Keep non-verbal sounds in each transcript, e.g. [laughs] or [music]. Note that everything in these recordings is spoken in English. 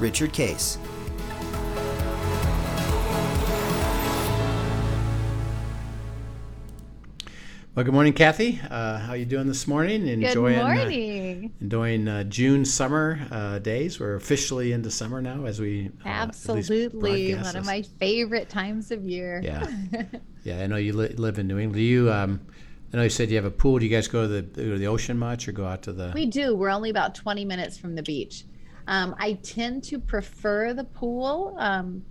Richard Case. Well, good morning, Kathy. Uh, how you doing this morning? Enjoying, good morning. Uh, enjoying uh, June summer uh, days. We're officially into summer now, as we uh, absolutely one of my favorite times of year. Yeah, [laughs] yeah. I know you li- live in New England. Do you? Um, I know you said you have a pool. Do you guys go to the, go to the ocean much, or go out to the? We do. We're only about twenty minutes from the beach. Um, I tend to prefer the pool, um,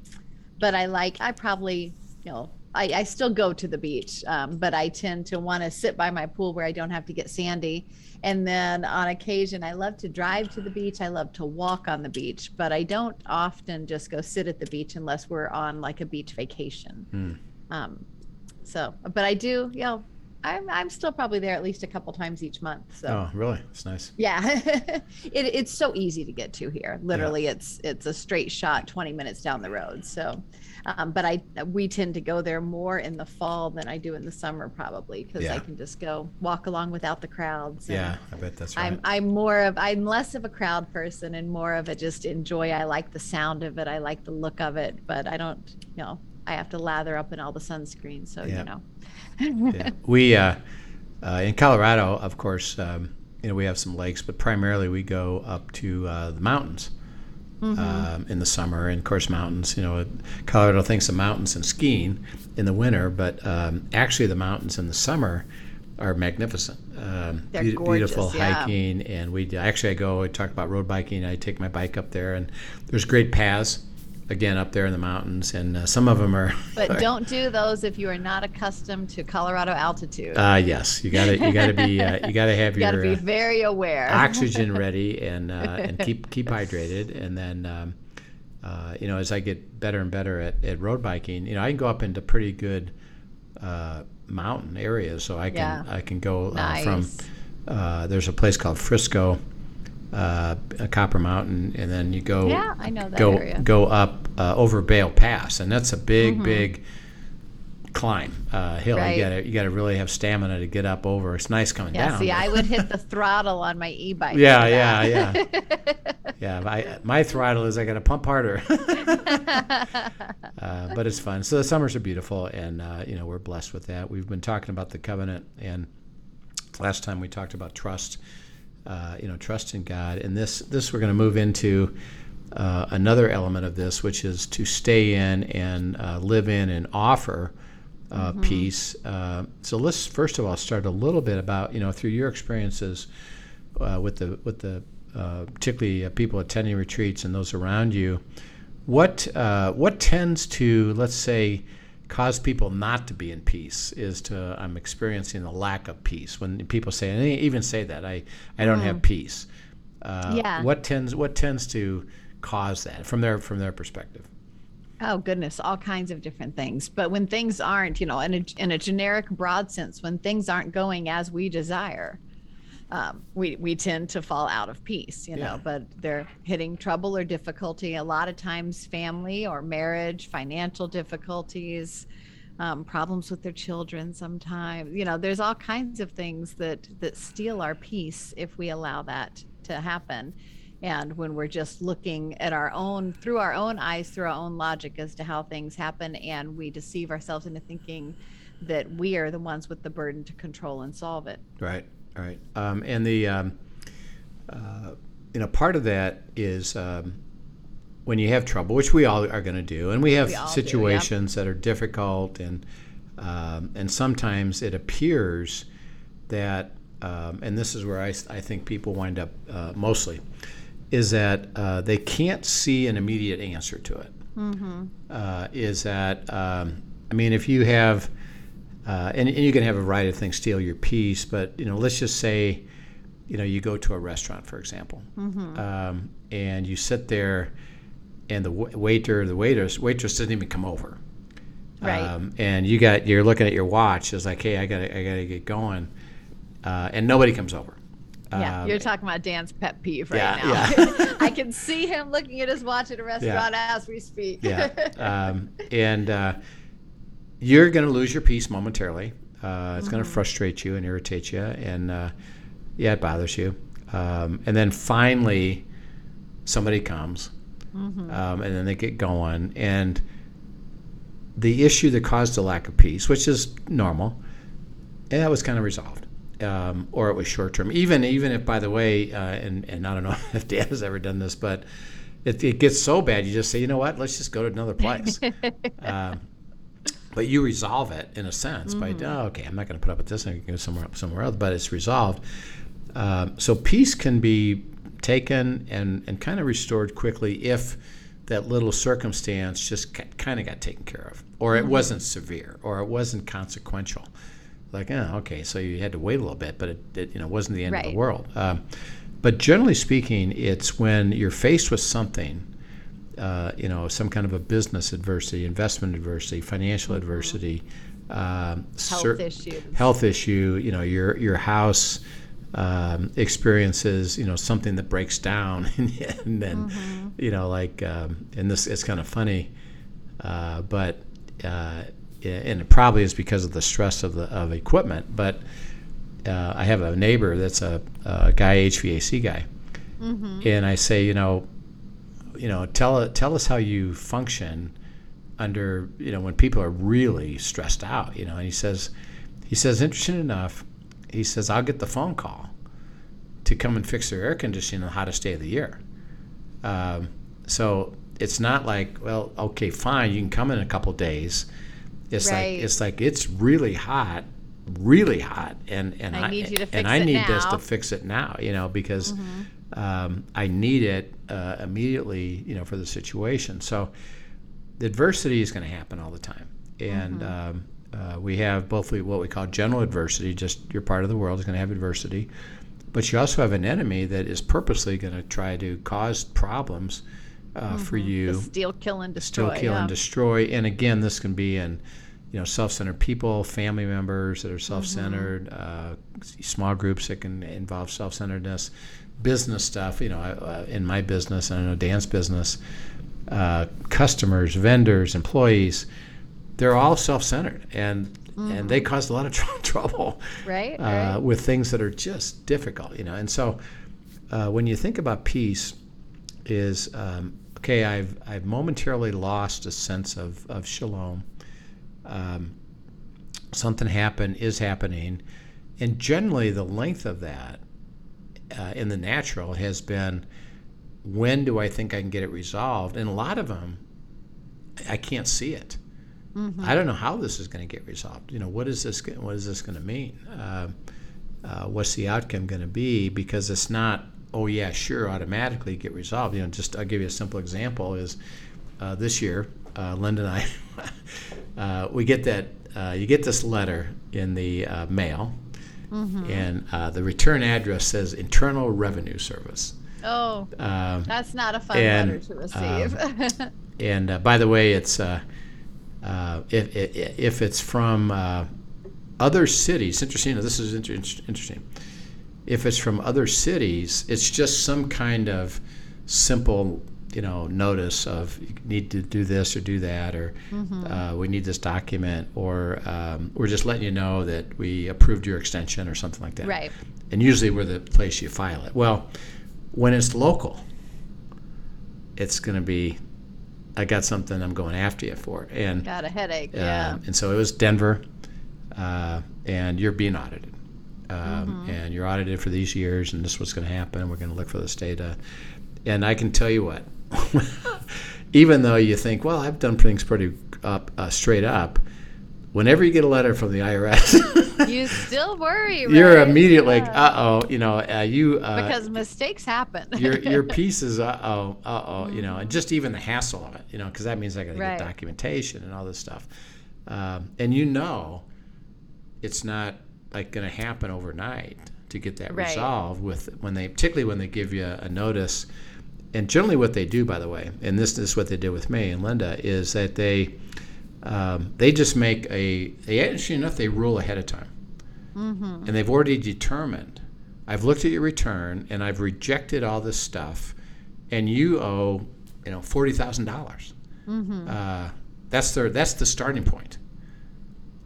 but I like. I probably, you know, I, I still go to the beach, um, but I tend to want to sit by my pool where I don't have to get sandy. And then on occasion, I love to drive to the beach. I love to walk on the beach, but I don't often just go sit at the beach unless we're on like a beach vacation. Mm. Um, so, but I do, you know, I'm I'm still probably there at least a couple times each month. So. Oh, really? It's nice. Yeah, [laughs] it, it's so easy to get to here. Literally, yeah. it's it's a straight shot, 20 minutes down the road. So, um, but I we tend to go there more in the fall than I do in the summer, probably because yeah. I can just go walk along without the crowds. Yeah, I bet that's right. I'm I'm more of I'm less of a crowd person and more of a just enjoy. I like the sound of it. I like the look of it, but I don't, you know, I have to lather up in all the sunscreen. So yeah. you know yeah. We uh, uh, in Colorado, of course, um, you know we have some lakes, but primarily we go up to uh, the mountains. Mm-hmm. Um, in the summer, and of course, mountains. You know, Colorado thinks of mountains and skiing in the winter, but um, actually, the mountains in the summer are magnificent. Um, They're be- gorgeous, beautiful yeah. hiking, and we actually I go. I talk about road biking. I take my bike up there, and there's great paths again up there in the mountains, and uh, some of them are. [laughs] But don't do those if you are not accustomed to Colorado altitude. Uh, yes, you got to you got to be uh, you got to have [laughs] you your. Got to be uh, very aware. oxygen ready and uh, [laughs] and keep keep hydrated, and then. Um, uh, you know, as I get better and better at, at road biking, you know, I can go up into pretty good mountain areas. So I can yeah. I can go nice. from there's a place called Frisco, uh, Copper Mountain, and then you go yeah, I know that go area. go up uh, over Vail Pass, and that's a big mm-hmm. big climb uh, hill. Right. You got you got to really have stamina to get up over. It's nice coming yeah, down. See, I would hit [laughs] the throttle on my e-bike. Yeah, yeah, yeah, [laughs] yeah. My, my throttle is I got to pump harder. [laughs] uh, but it's fun. So the summers are beautiful, and uh, you know we're blessed with that. We've been talking about the covenant, and last time we talked about trust uh, you know, trust in God. And this, this we're going to move into uh, another element of this, which is to stay in and uh, live in and offer uh, mm-hmm. peace. Uh, so let's first of all start a little bit about, you know, through your experiences uh, with the with the particularly people attending retreats and those around you. What what tends to let's say cause people not to be in peace is to I'm experiencing a lack of peace. When people say, and they even say that I I don't mm. have peace. Uh, yeah. What tends what tends to cause that from their from their perspective? Oh goodness, all kinds of different things. But when things aren't, you know, in a in a generic broad sense, when things aren't going as we desire, um, we we tend to fall out of peace, you know. But they're hitting trouble or difficulty. A lot of times, family or marriage, financial difficulties, um, problems with their children. Sometimes, you know, there's all kinds of things that that steal our peace if we allow that to happen. And when we're just looking at our own through our own eyes, through our own logic as to how things happen, and we deceive ourselves into thinking that we are the ones with the burden to control and solve it. Right. Right. Um, and the, um, uh, you know, part of that is um, when you have trouble, which we all are going to do, and we have we situations do, that are difficult, and um, and sometimes it appears that, um, and this is where I, I think people wind up uh, mostly, is that uh, they can't see an immediate answer to it. Mm-hmm. Uh, is that, um, I mean, if you have uh, and, and, you can have a variety of things steal your peace, but you know, let's just say, you know, you go to a restaurant, for example, mm-hmm. um, and you sit there, and the waiter, the waitress, waitress doesn't even come over. Right. Um, and you got you're looking at your watch. It's like, hey, I gotta I gotta get going, uh, and nobody comes over. Yeah, Um, you're talking about Dan's pet peeve right yeah, now. yeah. [laughs] I can see him looking at his watch at a restaurant as we speak. yeah. [laughs] Um, and uh, you're going to lose your peace momentarily. Uh, it's going to frustrate you and irritate you, and uh, yeah, it bothers you. Um, and then finally, somebody comes, um, and then they get going, and the issue that caused the lack of peace, which is normal, and that was kind of resolved. Um, or it was short term. Even even if, by the way, uh, and and I don't know [laughs] if Dan has ever done this, but it, it gets so bad, you just say, you know what, let's just go to another place. [laughs] but you resolve it in a sense by, oh, okay, I'm not going to put up with this. I can go somewhere somewhere else. But it's resolved. Um, so peace can be taken and and kind of restored quickly if that little circumstance just kind of got taken care of, or it wasn't severe, or it wasn't consequential. Like, oh, okay, so you had to wait a little bit, but it, it you know wasn't the end of the world. Um, but generally speaking, it's when you're faced with something, uh, you know, some kind of a business adversity, investment adversity, financial adversity, um, Health cer- issues. health issue. You know, your your house um, experiences, you know, something that breaks down, [laughs] and then, you know, like, um, and this it's kind of funny, uh, but uh, and it probably is because of the stress of the of equipment, but. Uh, I have a neighbor that's a, a guy HVAC guy, and I say, you know, you know, tell tell us how you function under, you know, when people are really stressed out, you know. And he says, he says, interesting enough, he says, I'll get the phone call to come and fix their air conditioning on the hottest day of the year. Um, so it's not like, well, okay, fine, you can come in a couple days. It's Right. like it's like it's really hot, really hot, and and I need you to and I need this to fix it now, you know, because Mm-hmm. Um, I need it uh, immediately, you know, for the situation. So the adversity is going to happen all the time, and Mm-hmm. um, uh, we have both what we call general adversity. Just your part of the world is going to have adversity, but you also have an enemy that is purposely going to try to cause problems uh, for you The steal, kill, and destroy. still kill yeah. and destroy. And again, this can be in you know self-centered people, family members that are self-centered, uh, small groups that can involve self-centeredness, business stuff. You know, uh, in my business, and I know Dan's business, uh, customers, vendors, employees, they're all self-centered, and and they cause a lot of [laughs] tr- trouble Right, uh, right. with things that are just difficult. You know, and so uh, when you think about peace, is um, okay. I've I've momentarily lost a sense of of shalom. Um, something happened is happening, and generally the length of that uh, in the natural has been when do I think I can get it resolved? And a lot of them, I can't see it. I don't know how this is going to get resolved. You know, what is this? What is this going to mean? Uh, uh, what's the outcome going to be? Because it's not, oh yeah, sure, automatically get resolved. You know, just I'll give you a simple example. Is uh, this year, uh, Linda and I, [laughs] we get that uh, you get this letter in the uh, mail, and uh, the return address says Internal Revenue Service. Oh, Um, that's not a fun and, letter to receive. [laughs] and uh, by the way, it's uh, uh, if, if if it's from uh, other cities. Interesting. This is inter- interesting. If it's from other cities, it's just some kind of simple, you know, notice of you need to do this or do that, or uh, we need this document, or um, we're just letting you know that we approved your extension or something like that. Right. And usually we're the place you file it. Well, when it's local, it's going to be, I got something I'm going after you for. And Got a headache. um, Yeah. and so it was Denver, uh, and you're being audited. Um, And you're audited for these years, and this is what's going to happen. We're going to look for this data. And I can tell you what, [laughs] even though you think, well, I've done things pretty up, uh, straight up, whenever you get a letter from the IRS, [laughs] you still worry, [laughs] right? you're immediately like, uh oh, you know, uh, you. Uh, because mistakes happen. your your peace is uh oh uh oh you know and just even the hassle of it you know because that means I got to Right. get documentation and all this stuff, um, and you know, it's not like going to happen overnight to get that Right. resolved with when they particularly when they give you a notice and generally what they do, by the way, and this, this is what they did with me and Linda, is that they um, they just make a they actually enough they rule ahead of time, and they've already determined. I've looked at your return and I've rejected all this stuff, and you owe you know forty thousand dollars. Uh, that's their that's the starting point.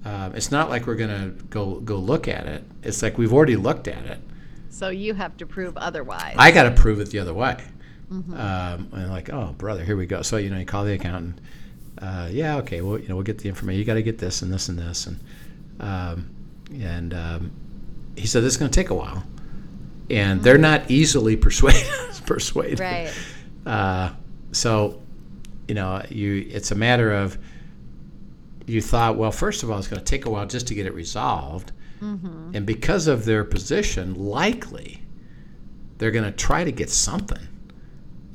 Um, it's not like we're gonna go go look at it. It's like we've already looked at it. So you have to prove otherwise. I got to prove it the other way. Um, and like, oh, brother, here we go. So you know, you call the accountant. Uh, yeah, okay. Well, you know, we'll get the information. You got to get this and this and this, and um, and um, he said this is going to take a while, and they're not easily [laughs] persuaded. [laughs] persuaded. Right. Uh, so, you know, you it's a matter of you thought, well, first of all, it's going to take a while just to get it resolved, and because of their position, likely they're going to try to get something,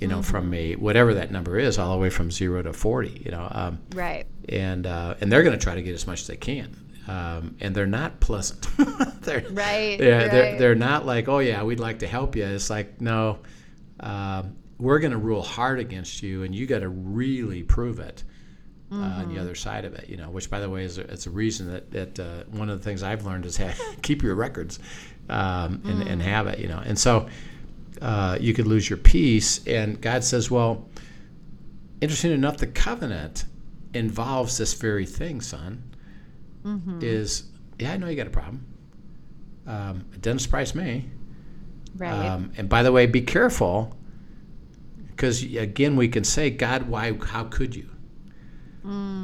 you know, from me, whatever that number is, all the way from zero to forty, you know, um, Right. and uh, and they're going to try to get as much as they can. Um, and they're not pleasant. [laughs] they're, Right, Yeah, they're, right. they're not like, oh yeah, we'd like to help you. It's like, no, um, we're going to rule hard against you, and you got to really prove it uh, on Mm-hmm. the other side of it. You know, which by the way is a, it's a reason that that uh, one of the things I've learned is have, [laughs] keep your records um, and, Mm. and have it. You know, and so uh, you could lose your peace. And God says, well, interesting enough, the covenant involves this very thing, son. Mm-hmm. Is yeah, I know you got a problem. Um, it doesn't surprise me. Right. Um, and by the way, be careful, because again, we can say, God, why? How could you?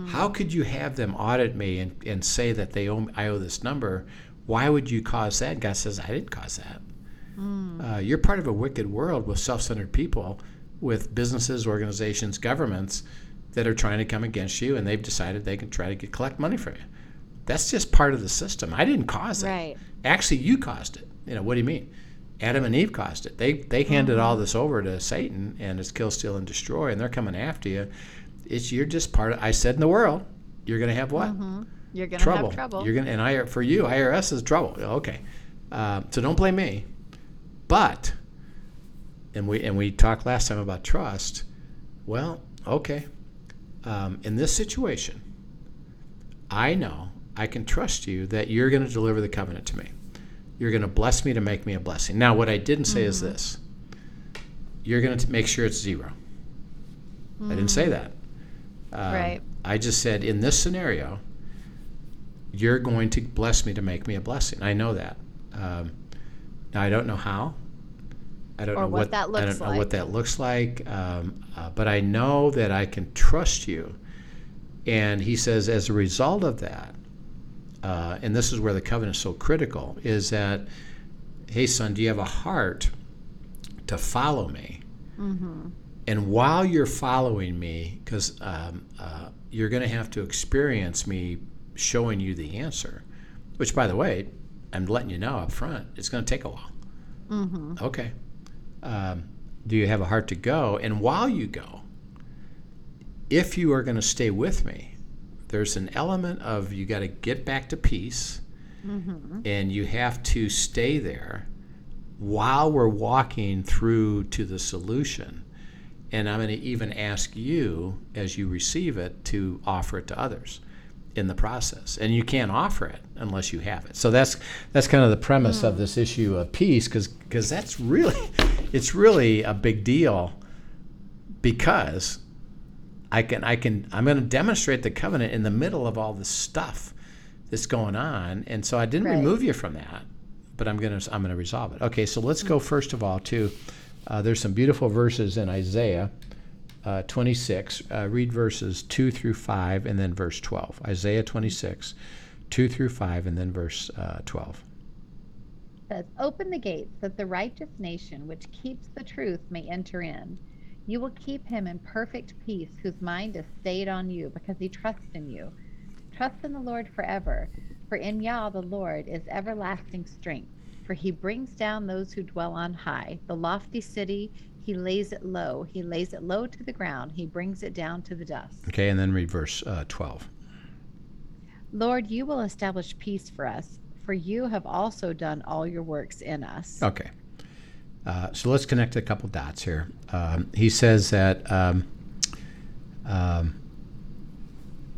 How could you have them audit me and, and say that they owe I owe this number? Why would you cause that? God says, I didn't cause that. Uh, you're part of a wicked world with self-centered people, with businesses, organizations, governments that are trying to come against you, and they've decided they can try to get, collect money from you. That's just part of the system. I didn't cause it. Right. Actually, you caused it. You know what do you mean? Adam and Eve caused it. They they handed all this over to Satan, and it's kill, steal, and destroy, and they're coming after you. It's you're just part of. I said in the world, you're going to have what? You're gonna trouble. have trouble. You're gonna and I for you IRS is trouble. Okay, uh, so don't blame me. But and we and we talked last time about trust. Well, okay. Um, in this situation, I know I can trust you that you're going to deliver the covenant to me. You're going to bless me to make me a blessing. Now, what I didn't say is this: you're going to make sure it's zero. I didn't say that. Um, Right. I just said in this scenario, you're going to bless me to make me a blessing. I know that. Um, now I don't know how. I don't Or know what that I looks don't know what like. that looks like. Um, uh, but I know that I can trust you. And he says, as a result of that, uh, and this is where the covenant is so critical, is that, hey son, do you have a heart to follow me? And while you're following me, because um, uh, you're going to have to experience me showing you the answer, which, by the way, I'm letting you know up front, it's going to take a while. Okay. Um, do you have a heart to go? And while you go, if you are going to stay with me, there's an element of you got to get back to peace and you have to stay there while we're walking through to the solution. And I'm going to even ask you, as you receive it, to offer it to others in the process. And you can't offer it unless you have it. So that's that's kind of the premise of this issue of peace, because that's really it's really a big deal because I can I can I'm going to demonstrate the covenant in the middle of all this stuff that's going on, and so I didn't Right. remove you from that, but I'm going to I'm going to resolve it. Okay, so let's go first of all to uh, there's some beautiful verses in Isaiah uh, 26. Uh, read verses two through five, and then verse 12. Isaiah 26, two through five, and then verse uh, 12. says, Open the gates that the righteous nation which keeps the truth may enter in. You will keep him in perfect peace, whose mind is stayed on you, because he trusts in you. Trust in the Lord forever, for in Yah the Lord is everlasting strength. For he brings down those who dwell on high. The lofty city, he lays it low. He lays it low to the ground. He brings it down to the dust. Okay, and then read verse uh, 12. Lord, you will establish peace for us, for you have also done all your works in us. Okay. Uh, so let's connect a couple dots here. Um, he says that um, um,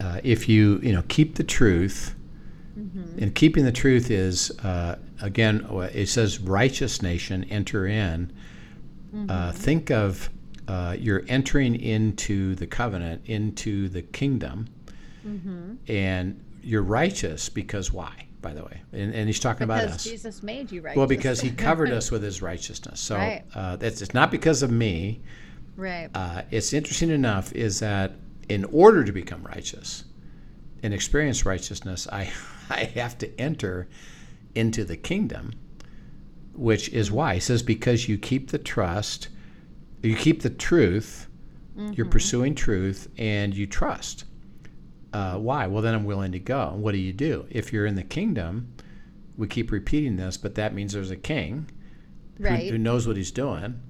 uh, if you you know keep the truth, and keeping the truth is uh, again uh, it says righteous nation enter in. Uh, think of uh, you're entering into the covenant, into the kingdom, and you're righteous because why? By the way, and, and he's talking about us. Jesus made you right. Well, because he covered [laughs] us with his righteousness. So Right. uh, that's it's not because of me. Right. Uh, it's interesting enough is that in order to become righteous and experience righteousness, I [laughs] I have to enter into the kingdom, which is why he says because you keep the trust, you keep the truth, you're pursuing truth, and you trust. Uh, why? Well, then I'm willing to go. And what do you do? If you're in the kingdom, we keep repeating this, but that means there's a king who, who knows what he's doing.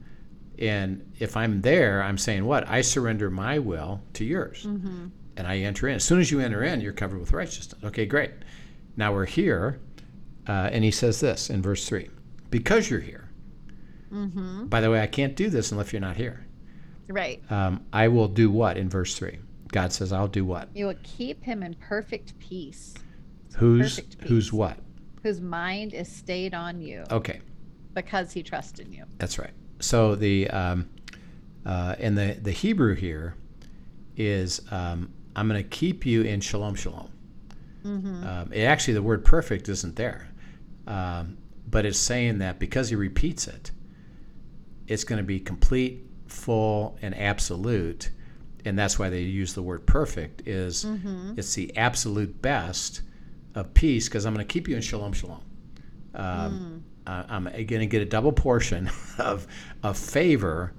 And if I'm there, I'm saying, what? I surrender my will to yours. Mm-hmm. And I enter in. As soon as you enter in, you're covered with righteousness. Okay, great. Now we're here. Uh, and he says this in verse 3 Because you're here. Mm-hmm. By the way, I can't do this unless you're not here. Right. Um, I will do what in verse 3? God says, I'll do what? You will keep him in perfect peace, Who's, Perfect who's what? whose mind is stayed on you Okay. because he trusts in you. That's right. So the um, uh, and the the Hebrew here is um, I'm going to keep you in shalom shalom. Um, it, actually, the word perfect isn't there, um, but it's saying that because he repeats it, it's going to be complete, full, and absolute, and that's why they use the word perfect. Is it's the absolute best of peace because I'm going to keep you in shalom shalom. Um, uh, I'm going to get a double portion [laughs] of of favor.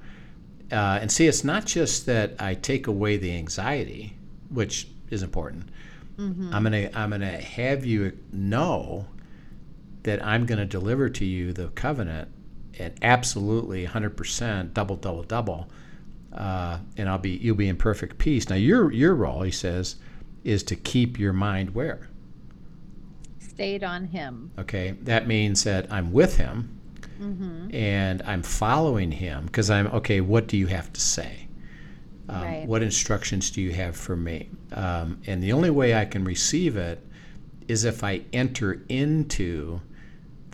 Uh, and see, it's not just that I take away the anxiety, which is important. I'm gonna I'm gonna have you know that I'm gonna deliver to you the covenant at absolutely 100% double double double, uh, and I'll be you'll be in perfect peace. Now your your role, he says, is to keep your mind where. Stayed on him. Okay, that means that I'm with him and I'm following him because I'm okay. What do you have to say? Um, Right. What instructions do you have for me? Um, and the only way I can receive it is if I enter into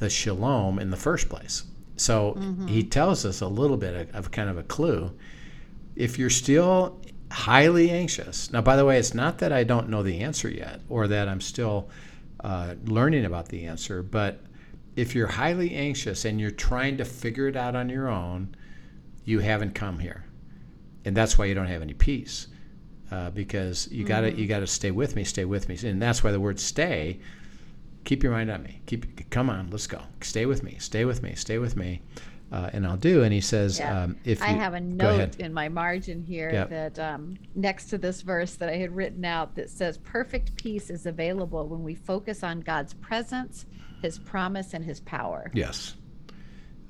the shalom in the first place. So he tells us a little bit of, of kind of a clue. If you're still highly anxious, now, by the way, it's not that I don't know the answer yet or that I'm still uh, learning about the answer, but if you're highly anxious and you're trying to figure it out on your own, you haven't come here, and that's why you don't have any peace, uh, because you gotta you gotta stay with me, stay with me, and that's why the word "stay." Keep your mind on me. Keep come on, let's go. Stay with me, stay with me, stay with me, uh, and I'll do. And he says, Yeah. um, if you, I have a note in my margin here Yep. that um, next to this verse that I had written out that says, Perfect peace is available when we focus on God's presence, his promise, and his power. Yes.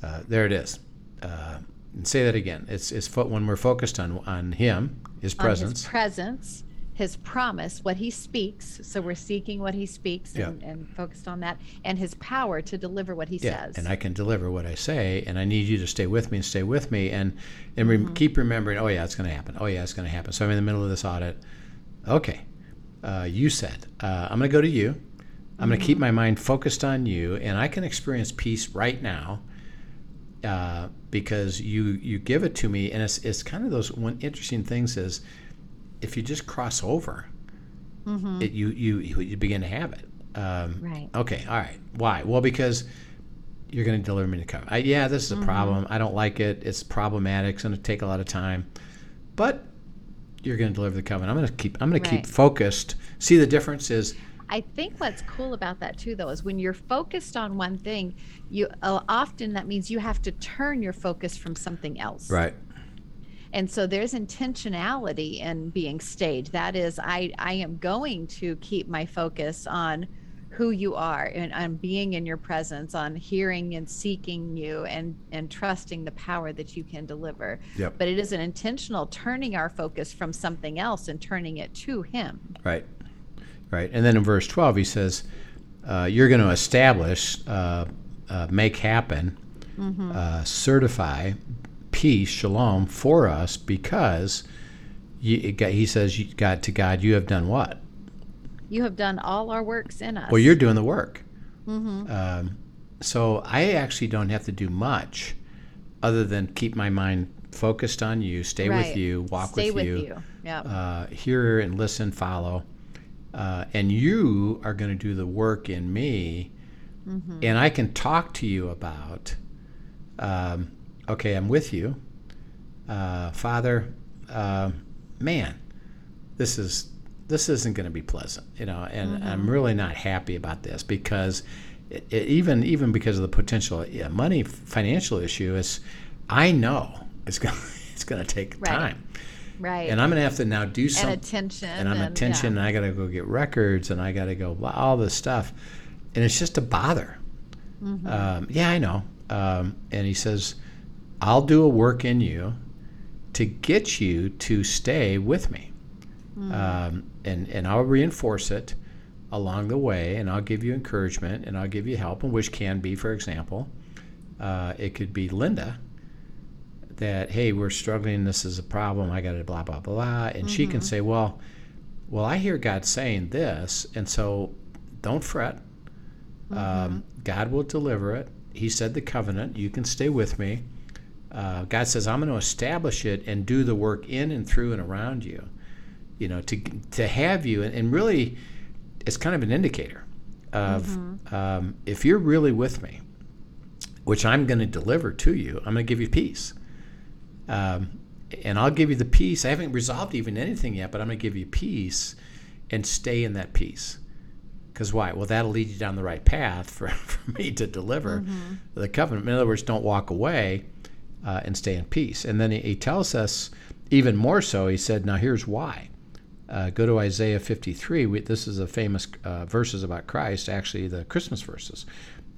Uh, there it is. Uh, and say that again. It's, it's fo- when we're focused on on Him, His On presence. his presence, his promise, what he speaks. So we're seeking what he speaks Yeah. and, and focused on that, and his power to deliver what he yeah, says. and I can deliver what I say, and I need you to stay with me and stay with me, and and Mm-hmm. keep remembering. Oh yeah, it's going to happen. Oh yeah, it's going to happen. So I'm in the middle of this audit. Okay, uh, you said uh, I'm going to go to you. I'm going to Mm-hmm. keep my mind focused on you, and I can experience peace right now uh, because you you give it to me, and it's it's kind of those one interesting things is if you just cross over, it, you you you begin to have it. Um, Right. Okay. All right. Why? Well, because you're going to deliver me to cover. I, yeah, this is a problem. I don't like it. It's problematic. It's going to take a lot of time, but you're going to deliver the covenant. I'm going to keep. I'm going to keep focused. See, the difference is I think what's cool about that too, though, is when you're focused on one thing, you uh, often that means you have to turn your focus from something else. right. And so there's intentionality in being stayed. That is, I I am going to keep my focus on who you are and on being in your presence, on hearing and seeking you, and and trusting the power that you can deliver. Yep. But it is an intentional turning our focus from something else and turning it to Him. Right. Right. And then in verse 12, he says, uh, You're going to establish, uh, uh, make happen uh, certify peace, shalom, for us because you, he says, you- God to God, you have done what? You have done all our works in us. Well, you're doing the work. Mm-hmm. Um, so I actually don't have to do much other than keep my mind focused on you, stay with you, walk Stay with, with you, you. Yep. Uh, hear and listen, follow. Uh, and you are going to do the work in me. Mm-hmm. And I can talk to you about, um, okay, I'm with you. Uh, Father, uh, man, this is this isn't going to be pleasant, you know, and Mm-hmm. I'm really not happy about this because it, it, even even because of the potential yeah, money financial issue is, I know it's [laughs] going it's going to take Right. time, right. and I'm going to have to now do and attention. and I'm yeah. attention, and I got to go get records, and I got to go blah, all this stuff, and it's just a bother. Mm-hmm. Um, yeah, I know. Um, and he says, "I'll do a work in you to get you to stay with me, Mm-hmm. um, and and I'll reinforce it along the way, and I'll give you encouragement, and I'll give you help, and which can be, for example, uh, it could be Linda." That hey, we're struggling. This is a problem. I got to blah blah blah, and she Mm-hmm. can say, "Well, well, I hear God saying this, and so don't fret. Um, God will deliver it. He said the covenant. You can stay with me. Uh, God says, I'm going to establish it and do the work in and through and around you. You know, to to have you, and, and really, it's kind of an indicator of um, if you're really with me, which I'm going to deliver to you. I'm going to give you peace. Um, and I'll give you the peace. I haven't resolved even anything yet, but I'm going to give you peace and stay in that peace. Because why? Well, that'll lead you down the right path for, [laughs] for me to deliver the covenant. In other words, don't walk away uh, and stay in peace. And then he, he tells us even more so, he said, now here's why. Uh, go to Isaiah 53. We, this is a famous uh, verses about Christ, actually the Christmas verses.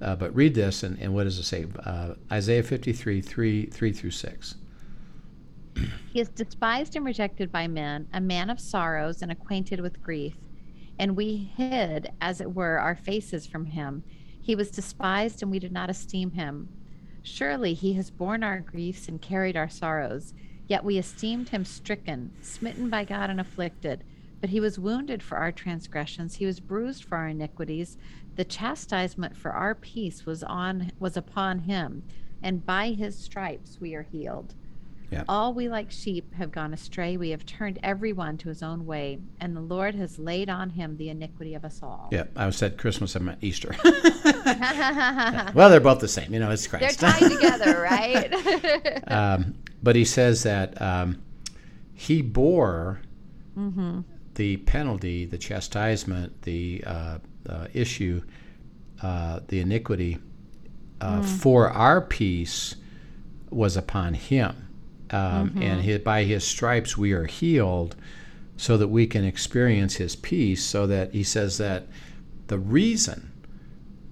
Uh, but read this, and, and what does it say? Uh, Isaiah 53, 3, 3 through 6. [clears throat] He is despised and rejected by men, a man of sorrows and acquainted with grief. And we hid, as it were, our faces from him. He was despised, and we did not esteem him. Surely he has borne our griefs and carried our sorrows. Yet we esteemed him stricken, smitten by God, and afflicted. But he was wounded for our transgressions; he was bruised for our iniquities. The chastisement for our peace was on was upon him, and by his stripes we are healed. Yeah. All we like sheep have gone astray. We have turned every one to his own way, and the Lord has laid on him the iniquity of us all. Yeah, I said Christmas, I meant Easter. [laughs] well, they're both the same. You know, it's Christ. They're tied together, [laughs] right? [laughs] um, but he says that um, he bore the penalty, the chastisement, the uh, uh, issue, uh, the iniquity uh, for our peace was upon him. Um, And mm-hmm. his, by his stripes we are healed so that we can experience his peace. So that he says that the reason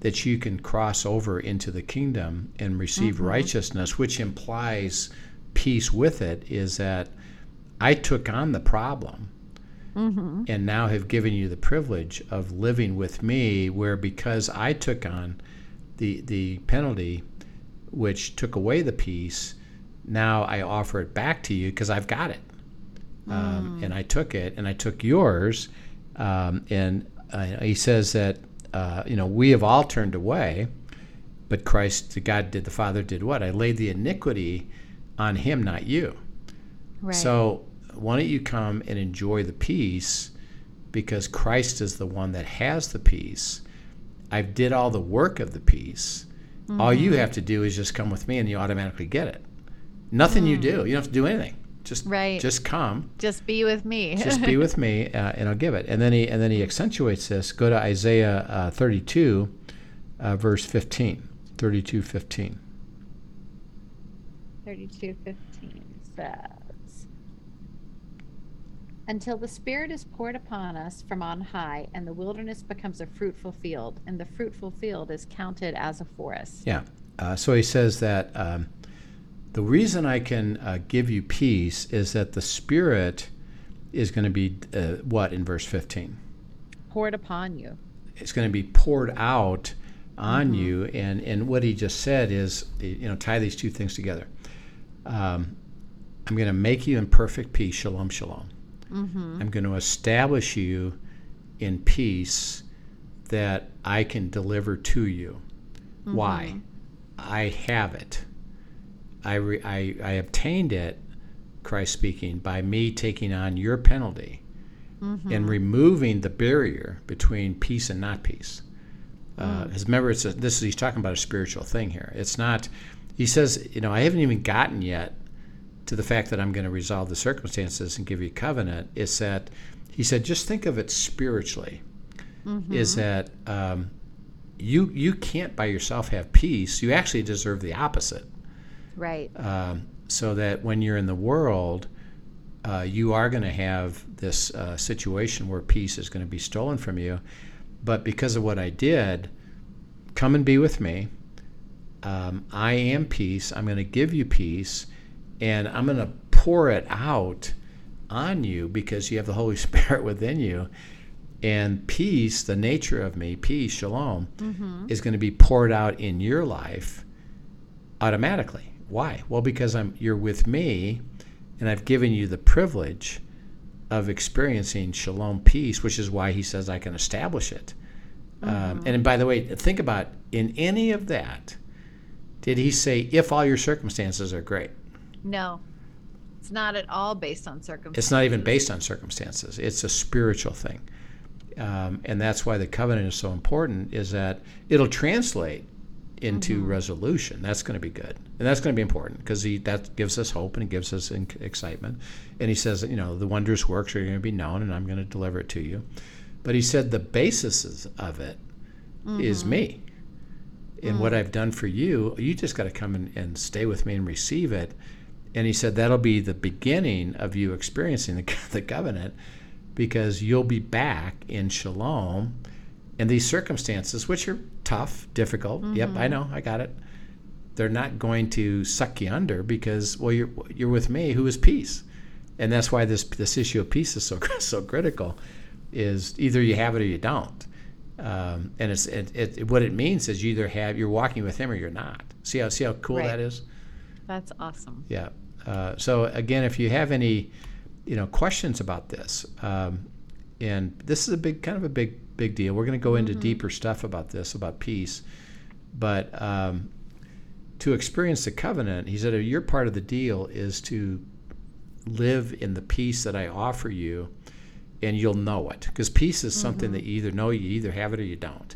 that you can cross over into the kingdom and receive mm-hmm. righteousness, which implies peace with it, is that I took on the problem mm-hmm. and now have given you the privilege of living with me, where because I took on the, the penalty, which took away the peace, now I offer it back to you because I've got it. Um, and I took it and I took yours. Um, and uh, he says that, uh, you know, we have all turned away, but Christ, the God did, the Father did what? I laid the iniquity on him, not you. right. So why don't you come and enjoy the peace because Christ is the one that has the peace. I did all the work of the peace. All you have to do is just come with me and you automatically get it. Nothing you do. You don't have to do anything. Just Right. just come. Just be with me. Just be with me [laughs] uh, and I'll give it. And then he and then he accentuates this. Go to Isaiah uh, 32 uh, verse 15. 32 15. 32:15 says Until the spirit is poured upon us from on high and the wilderness becomes a fruitful field and the fruitful field is counted as a forest. Yeah. Uh, so he says that um, the reason I can uh, give you peace is that the Spirit is going to be uh, what in verse 15? Poured upon you. It's going to be poured out on you. And, and what he just said is, you know, tie these two things together. Um, I'm going to make you in perfect peace, shalom, shalom. I'm going to establish you in peace that I can deliver to you. Why? I have it. I, re, I, I obtained it, Christ speaking, by me taking on your penalty and removing the barrier between peace and not peace. Uh, 'cause remember, it's a, this is he's talking about a spiritual thing here. It's not. He says, you know, I haven't even gotten yet to the fact that I'm going to resolve the circumstances and give you covenant. Is that he said, just think of it spiritually. Is that um, you you can't by yourself have peace. You actually deserve the opposite. Right. Um, so that when you're in the world, uh, you are going to have this uh, situation where peace is going to be stolen from you. But because of what I did, come and be with me. Um, I am peace. I'm going to give you peace, and I'm going to pour it out on you because you have the Holy [laughs] Spirit within you. And peace, the nature of me, peace, shalom, is going to be poured out in your life automatically. Why? Well, because I'm you're with me, and I've given you the privilege of experiencing shalom peace, which is why he says I can establish it. Um, and by the way, think about in any of that, did he say if all your circumstances are great? No, it's not at all based on circumstances. It's not even based on circumstances. It's a spiritual thing, um, and that's why the covenant is so important. Is that it'll translate into mm-hmm. resolution. That's going to be good, and that's going to be important because he that gives us hope and it gives us in- excitement. And he says, you know, the wondrous works are going to be known, and I'm going to deliver it to you. But he said the basis of it is mm-hmm. me. And what mm. I've done for you, you just got to come and, and stay with me and receive it. And he said that'll be the beginning of you experiencing the, [laughs] the covenant because you'll be back in shalom. And these circumstances, which are tough, difficult, yep, I know, I got it. They're not going to suck you under because, well, you're, you're with me who is peace. And that's why this, this issue of peace is so, [laughs] so critical is either you have it or you don't. Um, and it's it, it, what it means is you either have you're walking with him or you're not. See how see how cool Right. that is. That's awesome. Yeah. Uh, so again, if you have any, you know, questions about this, um, and this is a big kind of a big big deal. We're going to go into deeper stuff about this about peace, but um, to experience the covenant, he said, your part of the deal is to live in the peace that I offer you, and you'll know it because peace is something that you either know, you either have it or you don't.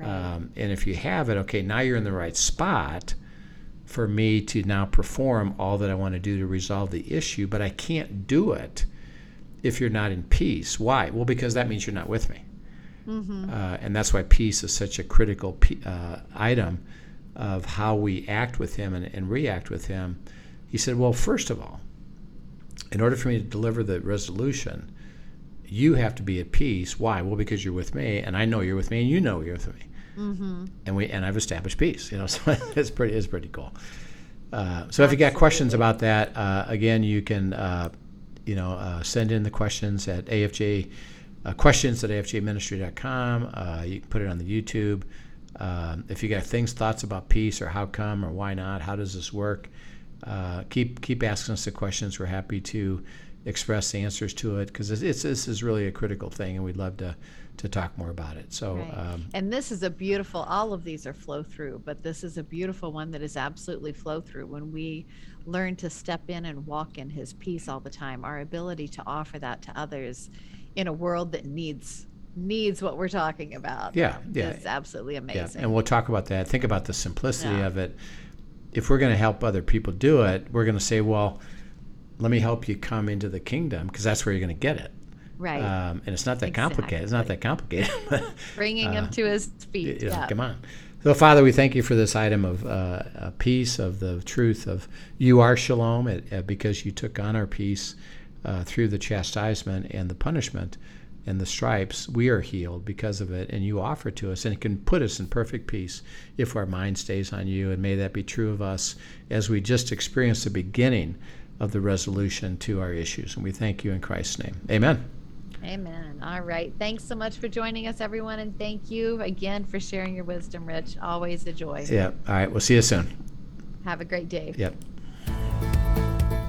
Um, and if you have it, okay, now you're in the right spot for me to now perform all that I want to do to resolve the issue, but I can't do it if you're not in peace. Why? Well, because that means you're not with me. Uh, and that's why peace is such a critical pe- uh, item of how we act with Him and, and react with Him. He said, Well, first of all, in order for me to deliver the resolution, you have to be at peace. Why? Well, because you're with me, and I know you're with me, and you know you're with me, and we and I've established peace. You know, [laughs] so it's pretty it's pretty cool. Uh, so if you got questions about that, uh, again, you can uh, you know uh, send in the questions at AFJ uh, questions at afjministry.com. Uh, you can put it on the YouTube. Um, if you got things, thoughts about peace or how come or why not, how does this work? Uh, keep keep asking us the questions. We're happy to express the answers to it because it's, it's this is really a critical thing, and we'd love to to talk more about it. So. Right. Um, and this is a beautiful, all of these are flow through, but this is a beautiful one that is absolutely flow through. When we learn to step in and walk in his peace all the time, our ability to offer that to others in a world that needs needs what we're talking about. Yeah, yeah. It's absolutely Yeah, amazing. and we'll talk about that. Think about the simplicity Yeah. of it. If we're going to help other people do it, we're going to say, well, let me help you come into the kingdom because that's where you're going to get it. right. Um, and it's not that complicated. It's not that complicated. [laughs] Bringing him to his feet. you know, yeah. Come on. So, Father, we thank you for this item of uh, uh, peace, of the truth of you are shalom it, uh, because you took on our peace uh, through the chastisement and the punishment and the stripes. We are healed because of it, and you offer to us, and it can put us in perfect peace if our mind stays on you. And may that be true of us as we just experience the beginning of the resolution to our issues. And we thank you in Christ's name. Amen. Amen. All right. Thanks so much for joining us, everyone. And thank you again for sharing your wisdom, Rich. Always a joy. Yeah. All right. We'll see you soon. Have a great day. Yep.